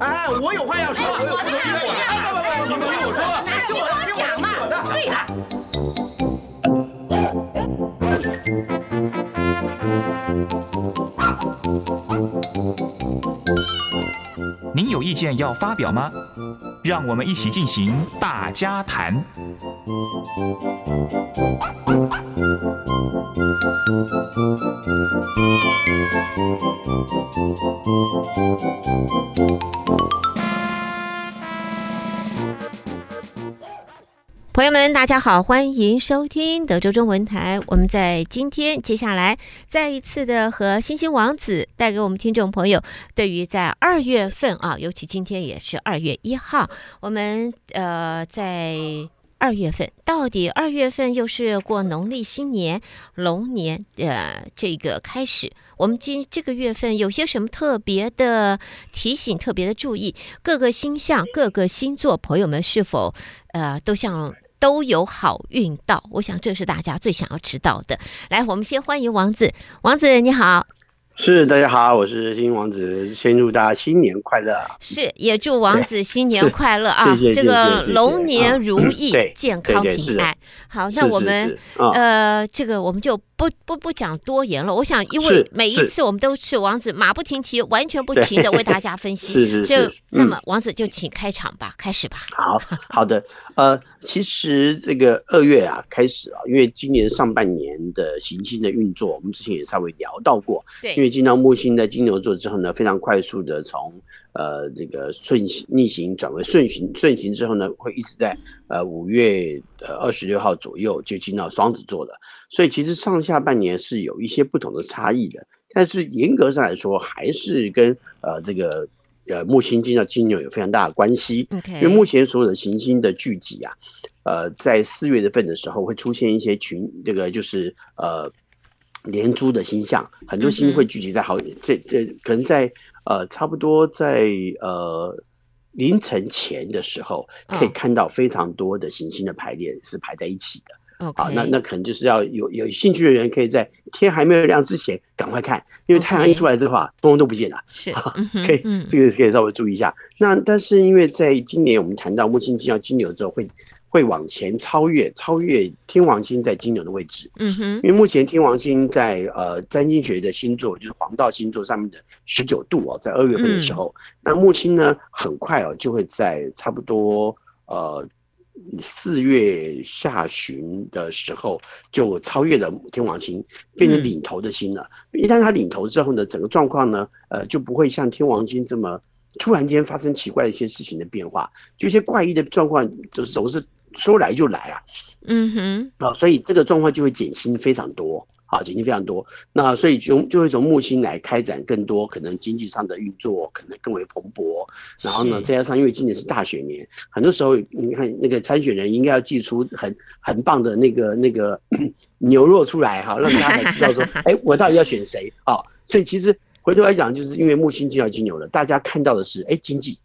哎，我有话要说，我的听我的，你们听我说，那听我讲嘛。对了，您有意见要发表吗？让我们一起进行大家谈。朋友们，大家好，欢迎收听德州中文台。我们在今天接下来再一次的和星星王子带给我们听众朋友，对于在二月份啊，尤其今天也是二月一号，我们呃在二月份到底二月份又是过农历新年龙年呃这个开始，我们今这个月份有些什么特别的提醒、特别的注意？各个星象、各个星座朋友们是否呃都像？都有好运到，我想这是大家最想要知道的。来，我们先欢迎王子，王子你好。是，大家好，我是新王子，先祝大家新年快乐。是，也祝王子新年快乐啊！谢谢，这个龙年如意，健康平安。好，那我们呃，这个我们就。不不不讲多言了，我想，因为每一次我们都是王子马不停蹄，完全不停的为大家分析。是是是。就那么，王子就请开场吧，开始吧。好好的，呃，其实这个二月啊开始啊，因为今年上半年的行星的运作，我们之前也稍微聊到过。对。因为进到木星在金牛座之后呢，非常快速的从呃这个顺行逆行转为顺行，顺行之后呢，会一直在呃五月呃二十六号左右就进到双子座了。所以其实上下半年是有一些不同的差异的，但是严格上来说，还是跟呃这个呃木星进到金牛有非常大的关系。因为目前所有的行星的聚集啊，呃，在四月份的时候会出现一些群，这个就是呃连珠的星象，很多星会聚集在好，mm -hmm. 这这可能在呃差不多在呃凌晨前的时候，可以看到非常多的行星的排列是排在一起的。好、那那可能就是要有有兴趣的人，可以在天还没有亮之前赶快看，因为太阳一出来之后啊，通.通都不见了。是，可以，这个可以稍微注意一下。那但是因为在今年我们谈到木星进到金牛之后，会会往前超越超越天王星在金牛的位置。嗯哼，因为目前天王星在呃占星学的星座就是黄道星座上面的十九度哦，在二月份的时候，嗯、那木星呢很快哦就会在差不多呃。四月下旬的时候，就超越了天王星，变成领头的星了。一旦它领头之后呢，整个状况呢，呃，就不会像天王星这么突然间发生奇怪的一些事情的变化，就一些怪异的状况，就总是说来就来啊。嗯哼，啊，所以这个状况就会减轻非常多。好，减轻非常多，那所以就就会从木星来开展更多可能经济上的运作，可能更为蓬勃。然后呢，再加上因为今年是大选年，很多时候你看那个参选人应该要寄出很很棒的那个那个 牛肉出来哈，让大家才知道说，哎，我到底要选谁啊？所以其实回头来讲，就是因为木星进到金牛了，大家看到的是哎经济，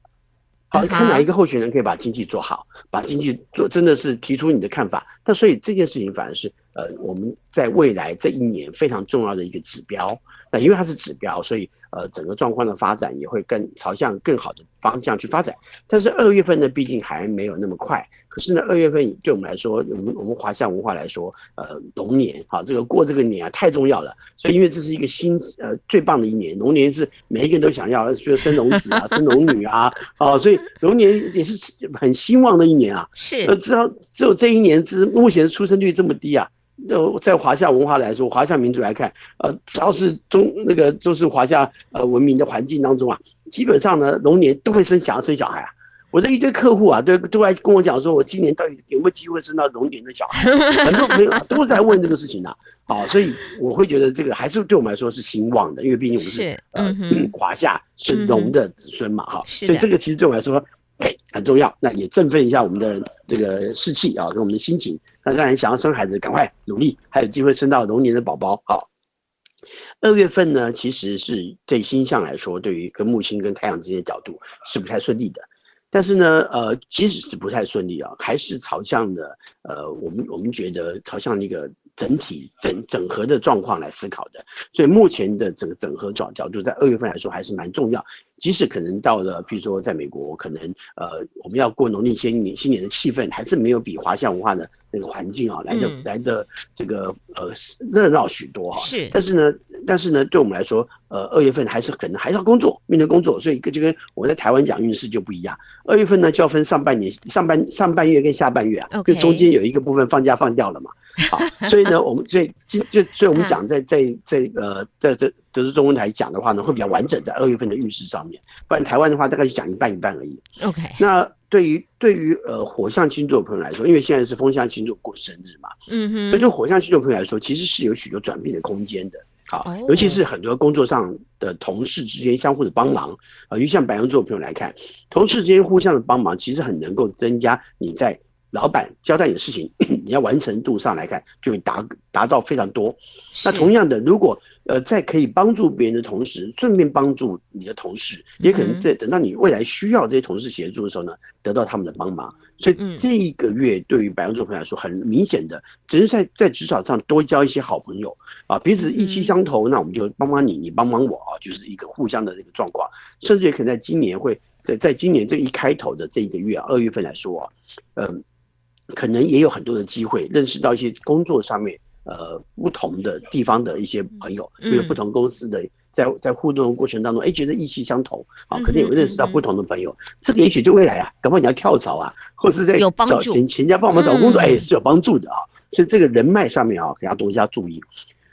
好，看哪一个候选人可以把经济做好，把经济做真的是提出你的看法。那所以这件事情反而是。呃，我们在未来这一年非常重要的一个指标，那因为它是指标，所以呃，整个状况的发展也会更朝向更好的方向去发展。但是二月份呢，毕竟还没有那么快。可是呢，二月份对我们来说，我们我们华夏文化来说，呃，龙年啊，这个过这个年啊太重要了。所以因为这是一个新呃最棒的一年，龙年是每一个人都想要，就是生龙子啊，生龙女啊，啊，所以龙年也是很兴旺的一年啊。是，呃，只要只有这一年之目前的出生率这么低啊。呃，在华夏文化来说，华夏民族来看，呃，只要是中那个就是华夏呃文明的环境当中啊，基本上呢，龙年都会生想要生小孩啊。我的一堆客户啊，都都来跟我讲说，我今年到底有没有机会生到龙年的小孩？很多朋友都是在问这个事情的啊，所以我会觉得这个还是对我们来说是兴旺的，因为毕竟我们是，是呃华夏是龙的子孙嘛，哈、嗯，所以这个其实对我们来说。很重要，那也振奋一下我们的这个士气啊，跟我们的心情，那让人想要生孩子，赶快努力，还有机会生到龙年的宝宝。好，二月份呢，其实是对星象来说，对于跟木星跟太阳之间的角度是不太顺利的。但是呢，呃，即使是不太顺利啊，还是朝向的，呃，我们我们觉得朝向那个整体整整合的状况来思考的。所以目前的整个整合角角度，在二月份来说还是蛮重要。即使可能到了，譬如说在美国，可能呃我们要过农历新年，新年的气氛还是没有比华夏文化的那个环境啊来的、嗯、来的这个呃热闹许多哈。是，但是呢，但是呢，对我们来说，呃，二月份还是可能还是要工作，面对工作，所以就跟我在台湾讲运势就不一样。二月份呢就要分上半年、上半上半月跟下半月啊，就中间有一个部分放假放掉了嘛。好，所以呢，我们所以就就所以我们讲在在在呃在这。德州中文台讲的话呢，会比较完整，在二月份的运势上面。不然台湾的话，大概就讲一半一半而已。OK。那对于对于呃火象星座的朋友来说，因为现在是风象星座过生日嘛，嗯哼，所以对火象星座朋友来说，其实是有许多转变的空间的。好，尤其是很多工作上的同事之间相互的帮忙啊，就像白羊座的朋友来看，同事之间互相的帮忙，其实很能够增加你在。老板交代你的事情，你要完成度上来看，就会达达到非常多。那同样的，如果呃在可以帮助别人的同时，顺便帮助你的同事，也可能在等到你未来需要这些同事协助的时候呢，得到他们的帮忙。所以这一个月对于白羊座朋友来说，很明显的，只是在在职场上多交一些好朋友啊，彼此意气相投，那我们就帮帮你，你帮帮我啊，就是一个互相的这个状况。甚至也可能在今年会在在今年这一开头的这一个月啊，二月份来说啊，嗯。可能也有很多的机会认识到一些工作上面呃不同的地方的一些朋友，因为不同公司的在在互动的过程当中，哎，觉得意气相投啊，可能有认识到不同的朋友，这个也许对未来啊，搞不好你要跳槽啊，或者是在找请人家帮忙找工作，哎，是有帮助的啊。所以这个人脉上面啊，给大家多加注意。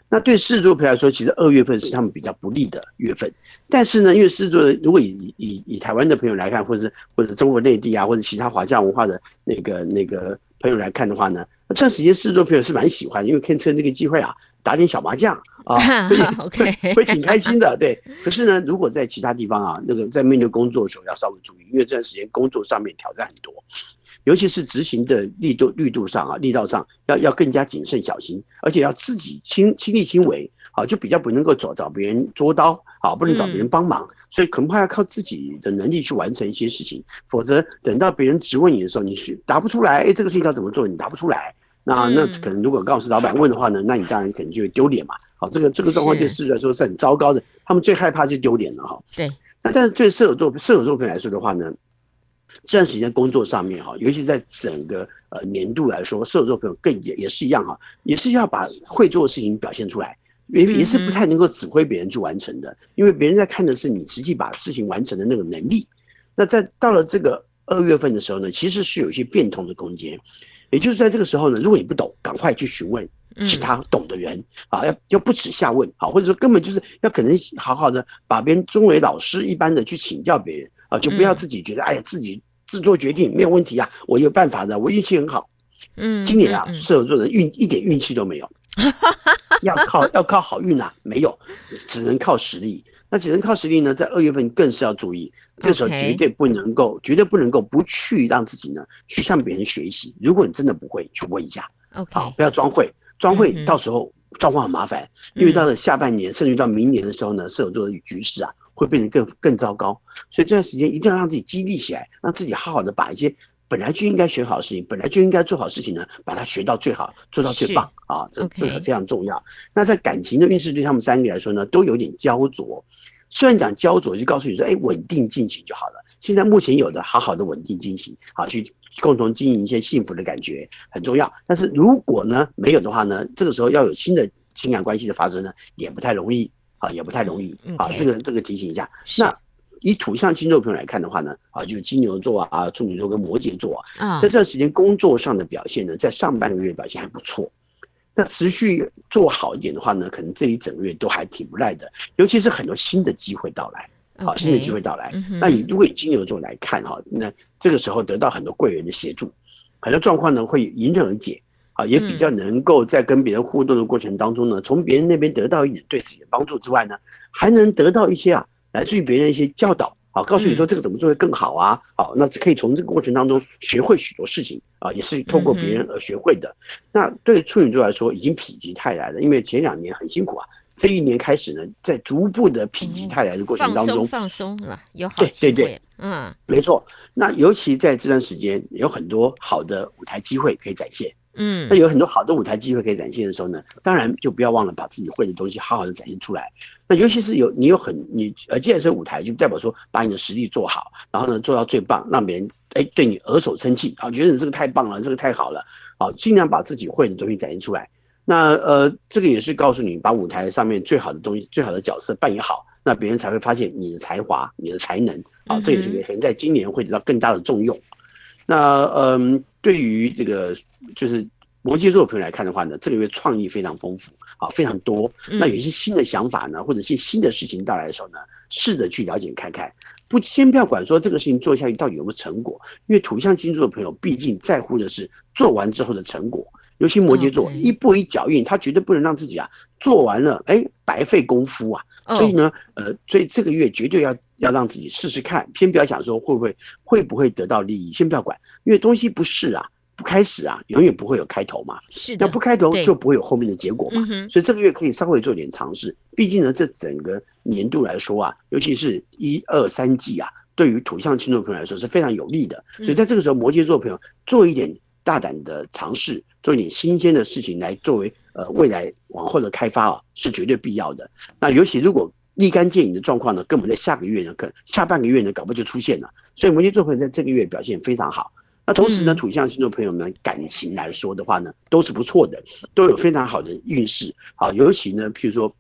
那对狮子座朋友来说，其实二月份是他们比较不利的月份。但是呢，因为狮子座的，如果以以以台湾的朋友来看，或者是或者中国内地啊，或者其他华夏文化的那个那个。朋友来看的话呢，这段时间狮子座朋友是蛮喜欢，因为可以趁这个机会啊，打点小麻将啊，会会挺开心的。对，可是呢，如果在其他地方啊，那个在面对工作的时候要稍微注意，因为这段时间工作上面挑战很多，尤其是执行的力度力度上啊，力道上要要更加谨慎小心，而且要自己亲亲力亲为。好，就比较不能够找找别人捉刀，好，不能找别人帮忙，嗯，所以恐怕要靠自己的能力去完成一些事情，否则等到别人质问你的时候，你是答不出来，哎，这个事情要怎么做，你答不出来，那那可能如果告诉老板问的话呢，那你当然可能就会丢脸嘛。好，这个这个状况对狮子来说是很糟糕的，他们最害怕就丢脸了哈。对，那但是对射手座射手座朋友来说的话呢，这段时间工作上面哈，尤其在整个呃年度来说，射手座朋友更也也是一样哈，也是要把会做的事情表现出来。也也是不太能够指挥别人去完成的，因为别人在看的是你实际把事情完成的那个能力。那在到了这个二月份的时候呢，其实是有一些变通的空间。也就是在这个时候呢，如果你不懂，赶快去询问其他懂的人啊，要要不耻下问啊，或者说根本就是要可能好好的把别人尊为老师一般的去请教别人啊，就不要自己觉得哎呀自己自作决定没有问题啊，我有办法的，我运气很好。嗯，今年啊，射手座的运一点运气都没有。要靠要靠好运啊，没有，只能靠实力。那只能靠实力呢，在二月份更是要注意，这时候绝对不能够，绝对不能够不去让自己呢去向别人学习。如果你真的不会，去问一下，OK，好，不要装会，装会到时候状况很麻烦，因为到了下半年，甚至到明年的时候呢，射手座的局势啊会变得更更糟糕。所以这段时间一定要让自己激励起来，让自己好好的把一些。本来就应该学好的事情，本来就应该做好事情呢，把它学到最好，做到最棒啊！这这个非常重要。那在感情的运势对他们三个来说呢，都有点焦灼。虽然讲焦灼，就告诉你说，哎，稳定进行就好了。现在目前有的好好的稳定进行，好去共同经营一些幸福的感觉很重要。但是如果呢没有的话呢，这个时候要有新的情感关系的发生呢，也不太容易啊，也不太容易啊。这个这个提醒一下。那。以土象星座朋友来看的话呢，啊，就是金牛座啊、处女座跟摩羯座啊，在这段时间工作上的表现呢，在上半个月表现还不错。那持续做好一点的话呢，可能这一整个月都还挺不赖的。尤其是很多新的机会到来，好，新的机会到来。那你如果以金牛座来看哈，那这个时候得到很多贵人的协助，很多状况呢会迎刃而解啊，也比较能够在跟别人互动的过程当中呢，从别人那边得到一点对自己的帮助之外呢，还能得到一些啊。来自于别人一些教导，啊，告诉你说这个怎么做会更好啊，好，那可以从这个过程当中学会许多事情啊，也是透过别人而学会的。那对处女座来说已经否极泰来了，因为前两年很辛苦啊，这一年开始呢，在逐步的否极泰来的过程当中，放松了，有好对对对，嗯，没错。那尤其在这段时间有很多好的舞台机会可以展现嗯，那有很多好的舞台机会可以展现的时候呢，当然就不要忘了把自己会的东西好好的展现出来。那尤其是有你有很你呃，既然是舞台，就代表说把你的实力做好，然后呢做到最棒，让别人哎对你耳手称庆啊，觉得你这个太棒了，这个太好了，啊，尽量把自己会的东西展现出来。那呃，这个也是告诉你，把舞台上面最好的东西、最好的角色扮演好，那别人才会发现你的才华、你的才能。啊，这也是可能在今年会得到更大的重用。那嗯、呃，对于这个就是摩羯座的朋友来看的话呢，这个月创意非常丰富啊，非常多。那有一些新的想法呢，或者一些新的事情到来的时候呢，试着去了解看看。不，先不要管说这个事情做下去到底有没有成果，因为土象星座的朋友毕竟在乎的是做完之后的成果。尤其摩羯座一步一脚印，他绝对不能让自己啊做完了，哎，白费功夫啊。所以呢，呃，所以这个月绝对要要让自己试试看，先不要想说会不会会不会得到利益，先不要管，因为东西不试啊，不开始啊，永远不会有开头嘛。是的，那不开头就不会有后面的结果嘛。所以这个月可以稍微做点尝试。毕竟呢，这整个年度来说啊，尤其是一二三季啊，对于土象星座朋友来说是非常有利的。所以在这个时候，摩羯座朋友做一点。大胆的尝试，做一点新鲜的事情来作为呃未来往后的开发啊，是绝对必要的。那尤其如果立竿见影的状况呢，根本在下个月呢，可下半个月呢，搞不就出现了。所以摩羯座朋友在这个月表现非常好。那同时呢，土象星座朋友们感情来说的话呢，都是不错的，都有非常好的运势。啊，尤其呢，譬如说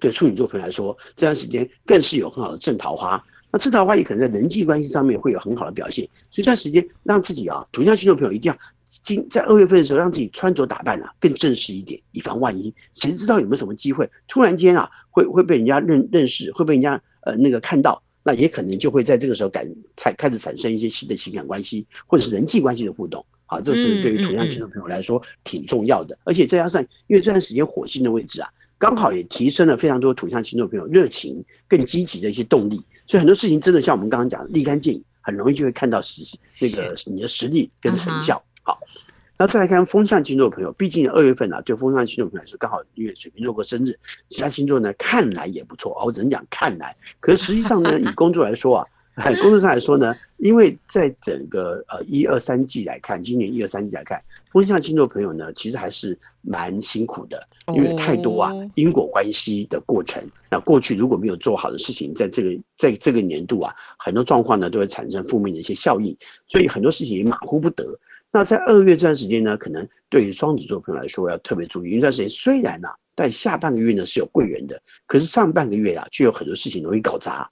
对处女座朋友来说，这段时间更是有很好的正桃花。那正桃花也可能在人际关系上面会有很好的表现，所以这段时间让自己啊，土象星座朋友一定要今在二月份的时候让自己穿着打扮啊更正式一点，以防万一。谁知道有没有什么机会突然间啊会会被人家认认识，会被人家呃那个看到，那也可能就会在这个时候感才开始产生一些新的情感关系或者是人际关系的互动。好，这是对于土象星座朋友来说挺重要的，而且再加上因为这段时间火星的位置啊，刚好也提升了非常多土象星座朋友热情更积极的一些动力。所以很多事情真的像我们刚刚讲，立竿见影，很容易就会看到实那个你的实力跟成效。好，那再来看风象星座的朋友，毕竟二月份啊，对风象星座朋友来说刚好因为水瓶座过生日，其他星座呢看来也不错啊。我只能讲看来，可是实际上呢，以工作来说啊。哎，工作上来说呢，因为在整个呃一二三季来看，今年一二三季来看，风象星座朋友呢，其实还是蛮辛苦的，因为太多啊因果关系的过程。那过去如果没有做好的事情，在这个在这个年度啊，很多状况呢都会产生负面的一些效应，所以很多事情也马虎不得。那在二月这段时间呢，可能对于双子座朋友来说要特别注意，因为这段时间虽然呢、啊，在下半个月呢是有贵人的，可是上半个月啊，却有很多事情容易搞砸。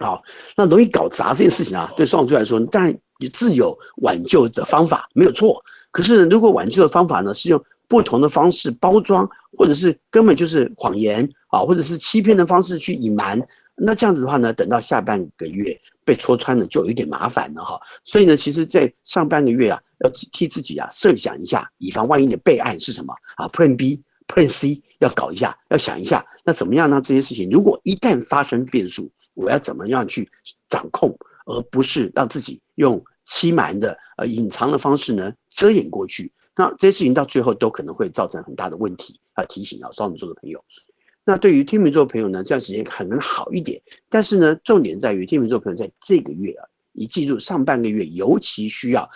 好，那容易搞砸这件事情啊，对双子座来说，当然你自有挽救的方法，没有错。可是如果挽救的方法呢，是用不同的方式包装，或者是根本就是谎言啊，或者是欺骗的方式去隐瞒，那这样子的话呢，等到下半个月被戳穿了，就有一点麻烦了哈。所以呢，其实，在上半个月啊，要替自己啊设想一下，以防万一的备案是什么啊？Plan B、Plan C 要搞一下，要想一下，那怎么样呢？这些事情如果一旦发生变数，我要怎么样去掌控，而不是让自己用欺瞒的、呃隐藏的方式呢遮掩过去？那这些事情到最后都可能会造成很大的问题。要提醒啊，双子座的朋友。那对于天秤座朋友呢，这段时间可能好一点，但是呢，重点在于天秤座朋友在这个月啊，你记住上半个月尤其需要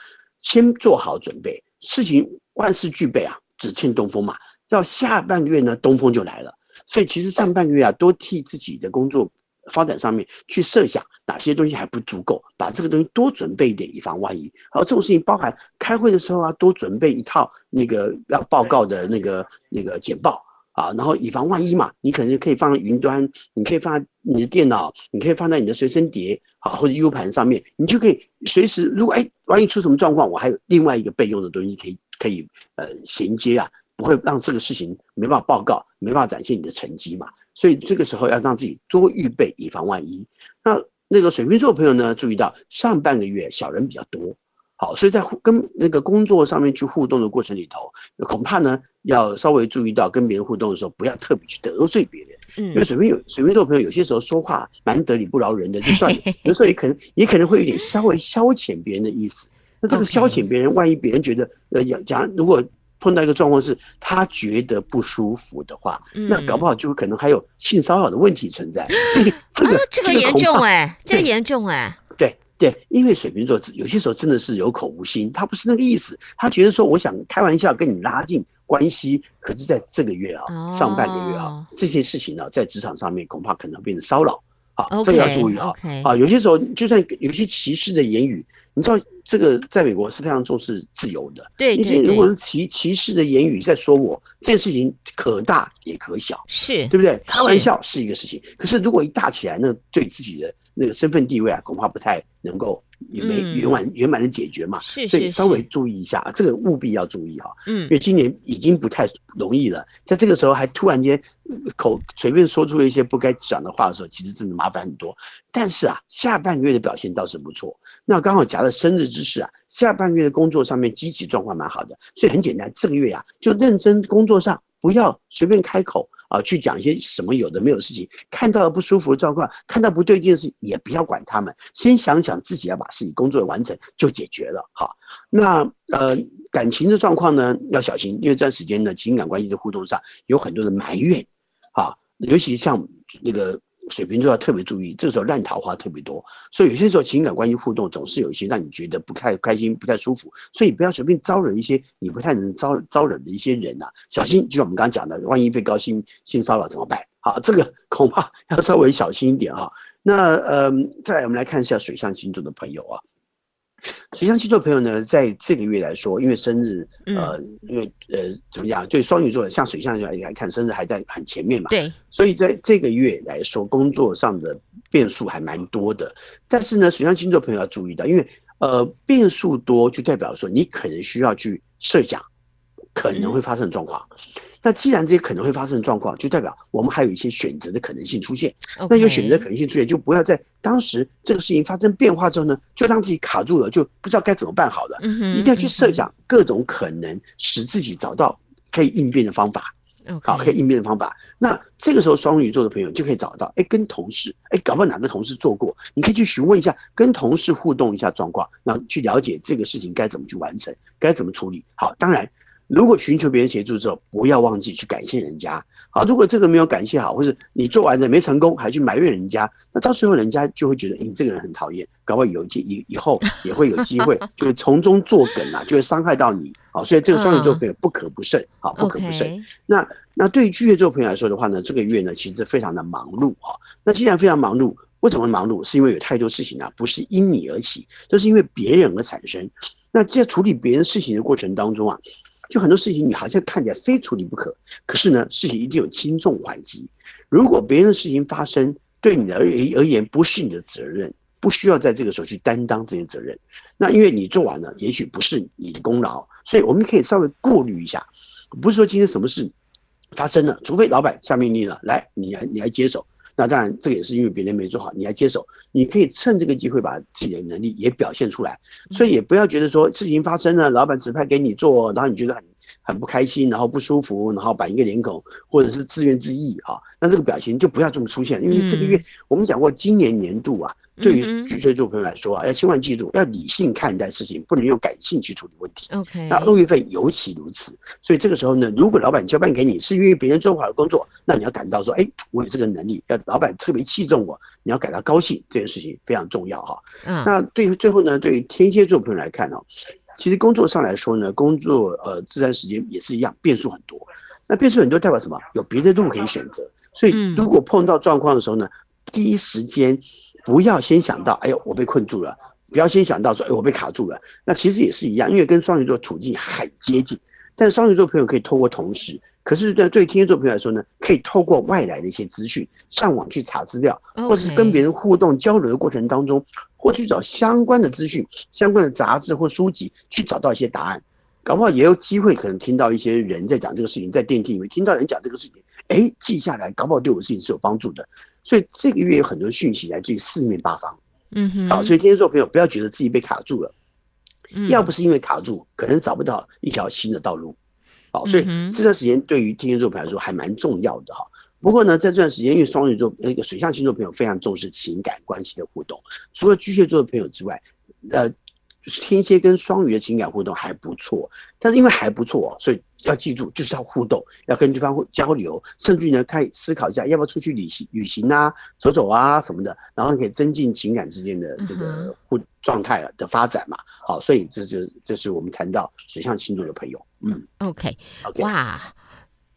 先做好准备，事情万事俱备啊，只欠东风嘛。到下半个月呢，东风就来了。所以其实上半个月啊，多替自己的工作。发展上面去设想哪些东西还不足够，把这个东西多准备一点，以防万一。而这种事情包含开会的时候啊，多准备一套那个要报告的那个那个简报啊，然后以防万一嘛，你可能可以放在云端，你可以放在你的电脑，你可以放在你的随身碟啊或者 U 盘上面，你就可以随时如果哎万一出什么状况，我还有另外一个备用的东西可以可以呃衔接啊，不会让这个事情没办法报告，没办法展现你的成绩嘛。所以这个时候要让自己多预备，以防万一。那那个水瓶座朋友呢，注意到上半个月小人比较多，好，所以在跟那个工作上面去互动的过程里头，恐怕呢要稍微注意到跟别人互动的时候，不要特别去得罪别人。嗯，因为水瓶有水瓶座朋友有些时候说话蛮得理不饶人的，就算 有时候也可能也可能会有点稍微消遣别人的意思。那这个消遣别人，万一别人觉得呃，讲如果。碰到一个状况是，他觉得不舒服的话，嗯、那搞不好就可能还有性骚扰的问题存在。所以这个、啊、这个严重哎，这个严重哎。对对，因为水瓶座有些时候真的是有口无心，他不是那个意思，他觉得说我想开玩笑跟你拉近关系，可是在这个月啊，哦、上半个月啊，这些事情呢，在职场上面恐怕可能变成骚扰。好，这个要注意啊！啊，有些时候就算有些歧视的言语，你知道这个在美国是非常重视自由的。对，你如果是歧歧视的言语在说我，这件事情可大也可小，是对不对？开玩笑是一个事情，可是如果一大起来，那对自己的那个身份地位啊，恐怕不太能够。也没圆满圆满的解决嘛，是，所以稍微注意一下，这个务必要注意哈。嗯，因为今年已经不太容易了，在这个时候还突然间口随便说出了一些不该讲的话的时候，其实真的麻烦很多。但是啊，下半个月的表现倒是不错。那刚好夹了生日之事啊，下半个月的工作上面积极状况蛮好的，所以很简单，这个月呀就认真工作上，不要随便开口。啊，去讲一些什么有的没有的事情，看到了不舒服的状况，看到不对劲的事，也不要管他们，先想想自己要把自己工作完成就解决了。哈，那呃感情的状况呢要小心，因为这段时间呢情感关系的互动上有很多的埋怨，啊，尤其像那个。水瓶座要特别注意，这个时候烂桃花特别多，所以有些时候情感关系互动总是有一些让你觉得不太开心、不太舒服，所以不要随便招惹一些你不太能招招惹的一些人呐、啊，小心。就像我们刚刚讲的，万一被高薪性骚扰怎么办？好，这个恐怕要稍微小心一点哈。那呃，再来我们来看一下水象星座的朋友啊。水象星座朋友呢，在这个月来说，因为生日，呃，因为呃，怎么讲？对双鱼座，像水象来来看，生日还在很前面嘛。对。所以在这个月来说，工作上的变数还蛮多的。但是呢，水象星座朋友要注意到，因为呃，变数多，就代表说你可能需要去设想可能会发生的状况。嗯那既然这些可能会发生的状况，就代表我们还有一些选择的可能性出现。那有选择的可能性出现，就不要在当时这个事情发生变化之后呢，就让自己卡住了，就不知道该怎么办好了。一定要去设想各种可能，使自己找到可以应变的方法。好，可以应变的方法。那这个时候，双鱼座的朋友就可以找到，哎，跟同事，哎，搞不好哪个同事做过，你可以去询问一下，跟同事互动一下状况，然后去了解这个事情该怎么去完成，该怎么处理。好，当然。如果寻求别人协助之后，不要忘记去感谢人家。好，如果这个没有感谢好，或是你做完了没成功，还去埋怨人家，那到时候人家就会觉得你这个人很讨厌，搞不好有机以以后也会有机会，就会从中作梗啊，就会伤害到你。好，所以这个双鱼座朋友不可不慎，好，不可不慎。那那对于巨蟹座朋友来说的话呢，这个月呢其实非常的忙碌啊。那既然非常忙碌，为什么忙碌？是因为有太多事情啊，不是因你而起，都是因为别人而产生。那在处理别人事情的过程当中啊。就很多事情，你好像看起来非处理不可，可是呢，事情一定有轻重缓急。如果别人的事情发生，对你而而言不是你的责任，不需要在这个时候去担当这些责任。那因为你做完了，也许不是你的功劳，所以我们可以稍微过滤一下。不是说今天什么事发生了，除非老板下命令了，来，你来，你来接手。那当然，这个也是因为别人没做好，你要接手，你可以趁这个机会把自己的能力也表现出来，所以也不要觉得说事情发生了，老板指派给你做，然后你觉得很很不开心，然后不舒服，然后板一个脸孔，或者是自怨自艾啊，那这个表情就不要这么出现，因为这个月我们讲过，今年年度啊。对于巨蟹座朋友来说啊，要千万记住，要理性看待事情，不能用感性去处理问题。OK，那六月份尤其如此。所以这个时候呢，如果老板交办给你是因为别人做不好的工作，那你要感到说，哎，我有这个能力，要老板特别器重我，你要感到高兴，这件事情非常重要哈。嗯。那对于最后呢，对于天蝎座朋友来看哦，其实工作上来说呢，工作呃自然时间也是一样，变数很多。那变数很多代表什么？有别的路可以选择。所以如果碰到状况的时候呢，第一时间。不要先想到，哎呦，我被困住了。不要先想到说，哎，我被卡住了。那其实也是一样，因为跟双鱼座处境很接近。但是双鱼座朋友可以透过同事，可是对对天蝎座朋友来说呢，可以透过外来的一些资讯，上网去查资料，或者是跟别人互动交流的过程当中，或去找相关的资讯、相关的杂志或书籍，去找到一些答案。搞不好也有机会，可能听到一些人在讲这个事情，在电梯里面听到人讲这个事情，哎，记下来，搞不好对我的事情是有帮助的。所以这个月有很多讯息来自于四面八方，嗯哼，好，所以天蝎座朋友不要觉得自己被卡住了，嗯，要不是因为卡住，可能找不到一条新的道路，好，所以这段时间对于天蝎座朋友来说还蛮重要的哈。不过呢，在这段时间，因为双鱼座那个水象星座朋友非常重视情感关系的互动，除了巨蟹座的朋友之外，呃，天蝎跟双鱼的情感互动还不错，但是因为还不错，所以要记住就是要互动，要跟对方交流，甚至呢可以思考一下要不要出去旅行旅行啊，走走啊什么的，然后可以增进情感之间的这个互状态的发展嘛。好，所以这就这是我们谈到水象星座的朋友，嗯，OK，, okay 哇。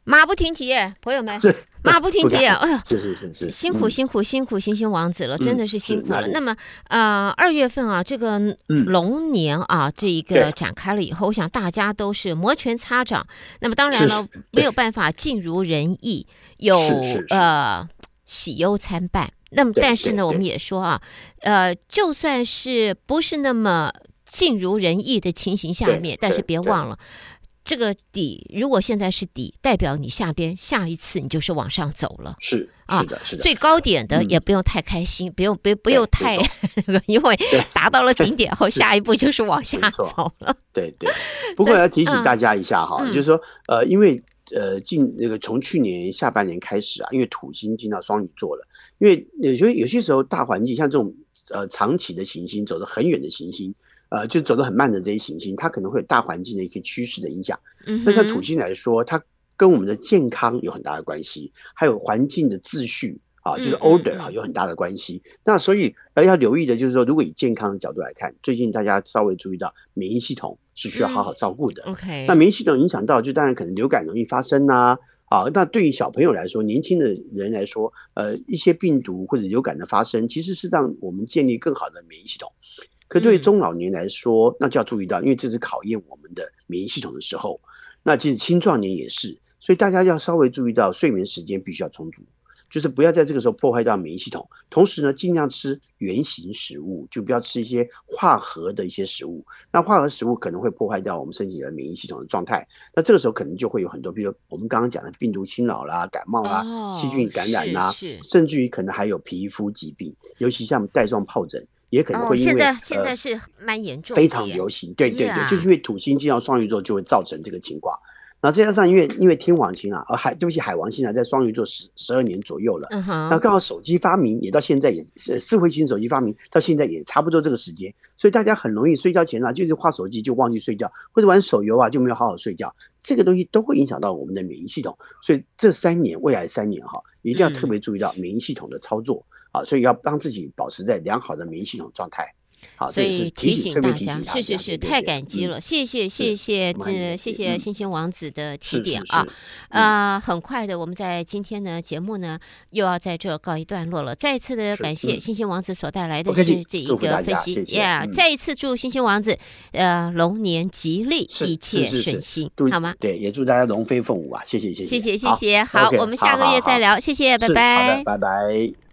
马不停蹄，朋友们，是马不停蹄。哎呦，是是是是，辛苦辛苦辛苦星星王子了，真的是辛苦了。那么，呃，二月份啊，这个龙年啊，这一个展开了以后，我想大家都是摩拳擦掌。那么，当然了，没有办法尽如人意，有呃喜忧参半。那么，但是呢，我们也说啊，呃，就算是不是那么尽如人意的情形下面，但是别忘了。这个底，如果现在是底，代表你下边下一次你就是往上走了。是啊，是的，是的。最高点的也不用太开心，不用不不用太那个，因为达到了顶点后，下一步就是往下走了。对对。不过要提醒大家一下哈，就是说呃，因为呃进那个从去年下半年开始啊，因为土星进到双鱼座了，因为有些有些时候大环境像这种呃长期的行星走得很远的行星。呃，就走得很慢的这些行星，它可能会有大环境的一个趋势的影响。嗯，那像土星来说，它跟我们的健康有很大的关系，还有环境的秩序啊，就是 order 啊，有很大的关系。那所以要要留意的就是说，如果以健康的角度来看，最近大家稍微注意到免疫系统是需要好好照顾的。OK，那免疫系统影响到，就当然可能流感容易发生呐。啊，那对于小朋友来说，年轻的人来说，呃，一些病毒或者流感的发生，其实是让我们建立更好的免疫系统。可对于中老年来说，那就要注意到，因为这是考验我们的免疫系统的时候。那其实青壮年也是，所以大家要稍微注意到睡眠时间必须要充足，就是不要在这个时候破坏到免疫系统。同时呢，尽量吃原形食物，就不要吃一些化合的一些食物。那化合食物可能会破坏掉我们身体的免疫系统的状态。那这个时候可能就会有很多，比如说我们刚刚讲的病毒侵扰啦、感冒啦、细菌感染啦，甚至于可能还有皮肤疾病，尤其像带状疱疹。也可能会因为、哦、现在现在是蛮严重的，非常流行。对对对，就是因为土星进到双鱼座，就会造成这个情况。然后再加上因为因为天王星啊，呃海对不起海王星啊，在双鱼座十十二年左右了。嗯哼。那刚好手机发明也到现在也是智慧型手机发明到现在也差不多这个时间，所以大家很容易睡觉前啊，就是划手机就忘记睡觉，或者玩手游啊就没有好好睡觉，这个东西都会影响到我们的免疫系统。所以这三年未来三年哈，一定要特别注意到免疫系统的操作。嗯啊，所以要让自己保持在良好的免疫系统状态。好，所以提醒大家，是是是，太感激了，谢谢谢谢这谢谢星星王子的提点啊。呃，很快的，我们在今天的节目呢又要在这告一段落了。再一次的感谢星星王子所带来的是这一个分析，Yeah，再一次祝星星王子呃龙年吉利，一切顺心，好吗？对，也祝大家龙飞凤舞啊！谢谢谢谢谢谢谢谢，好，我们下个月再聊，谢谢，拜拜，拜拜。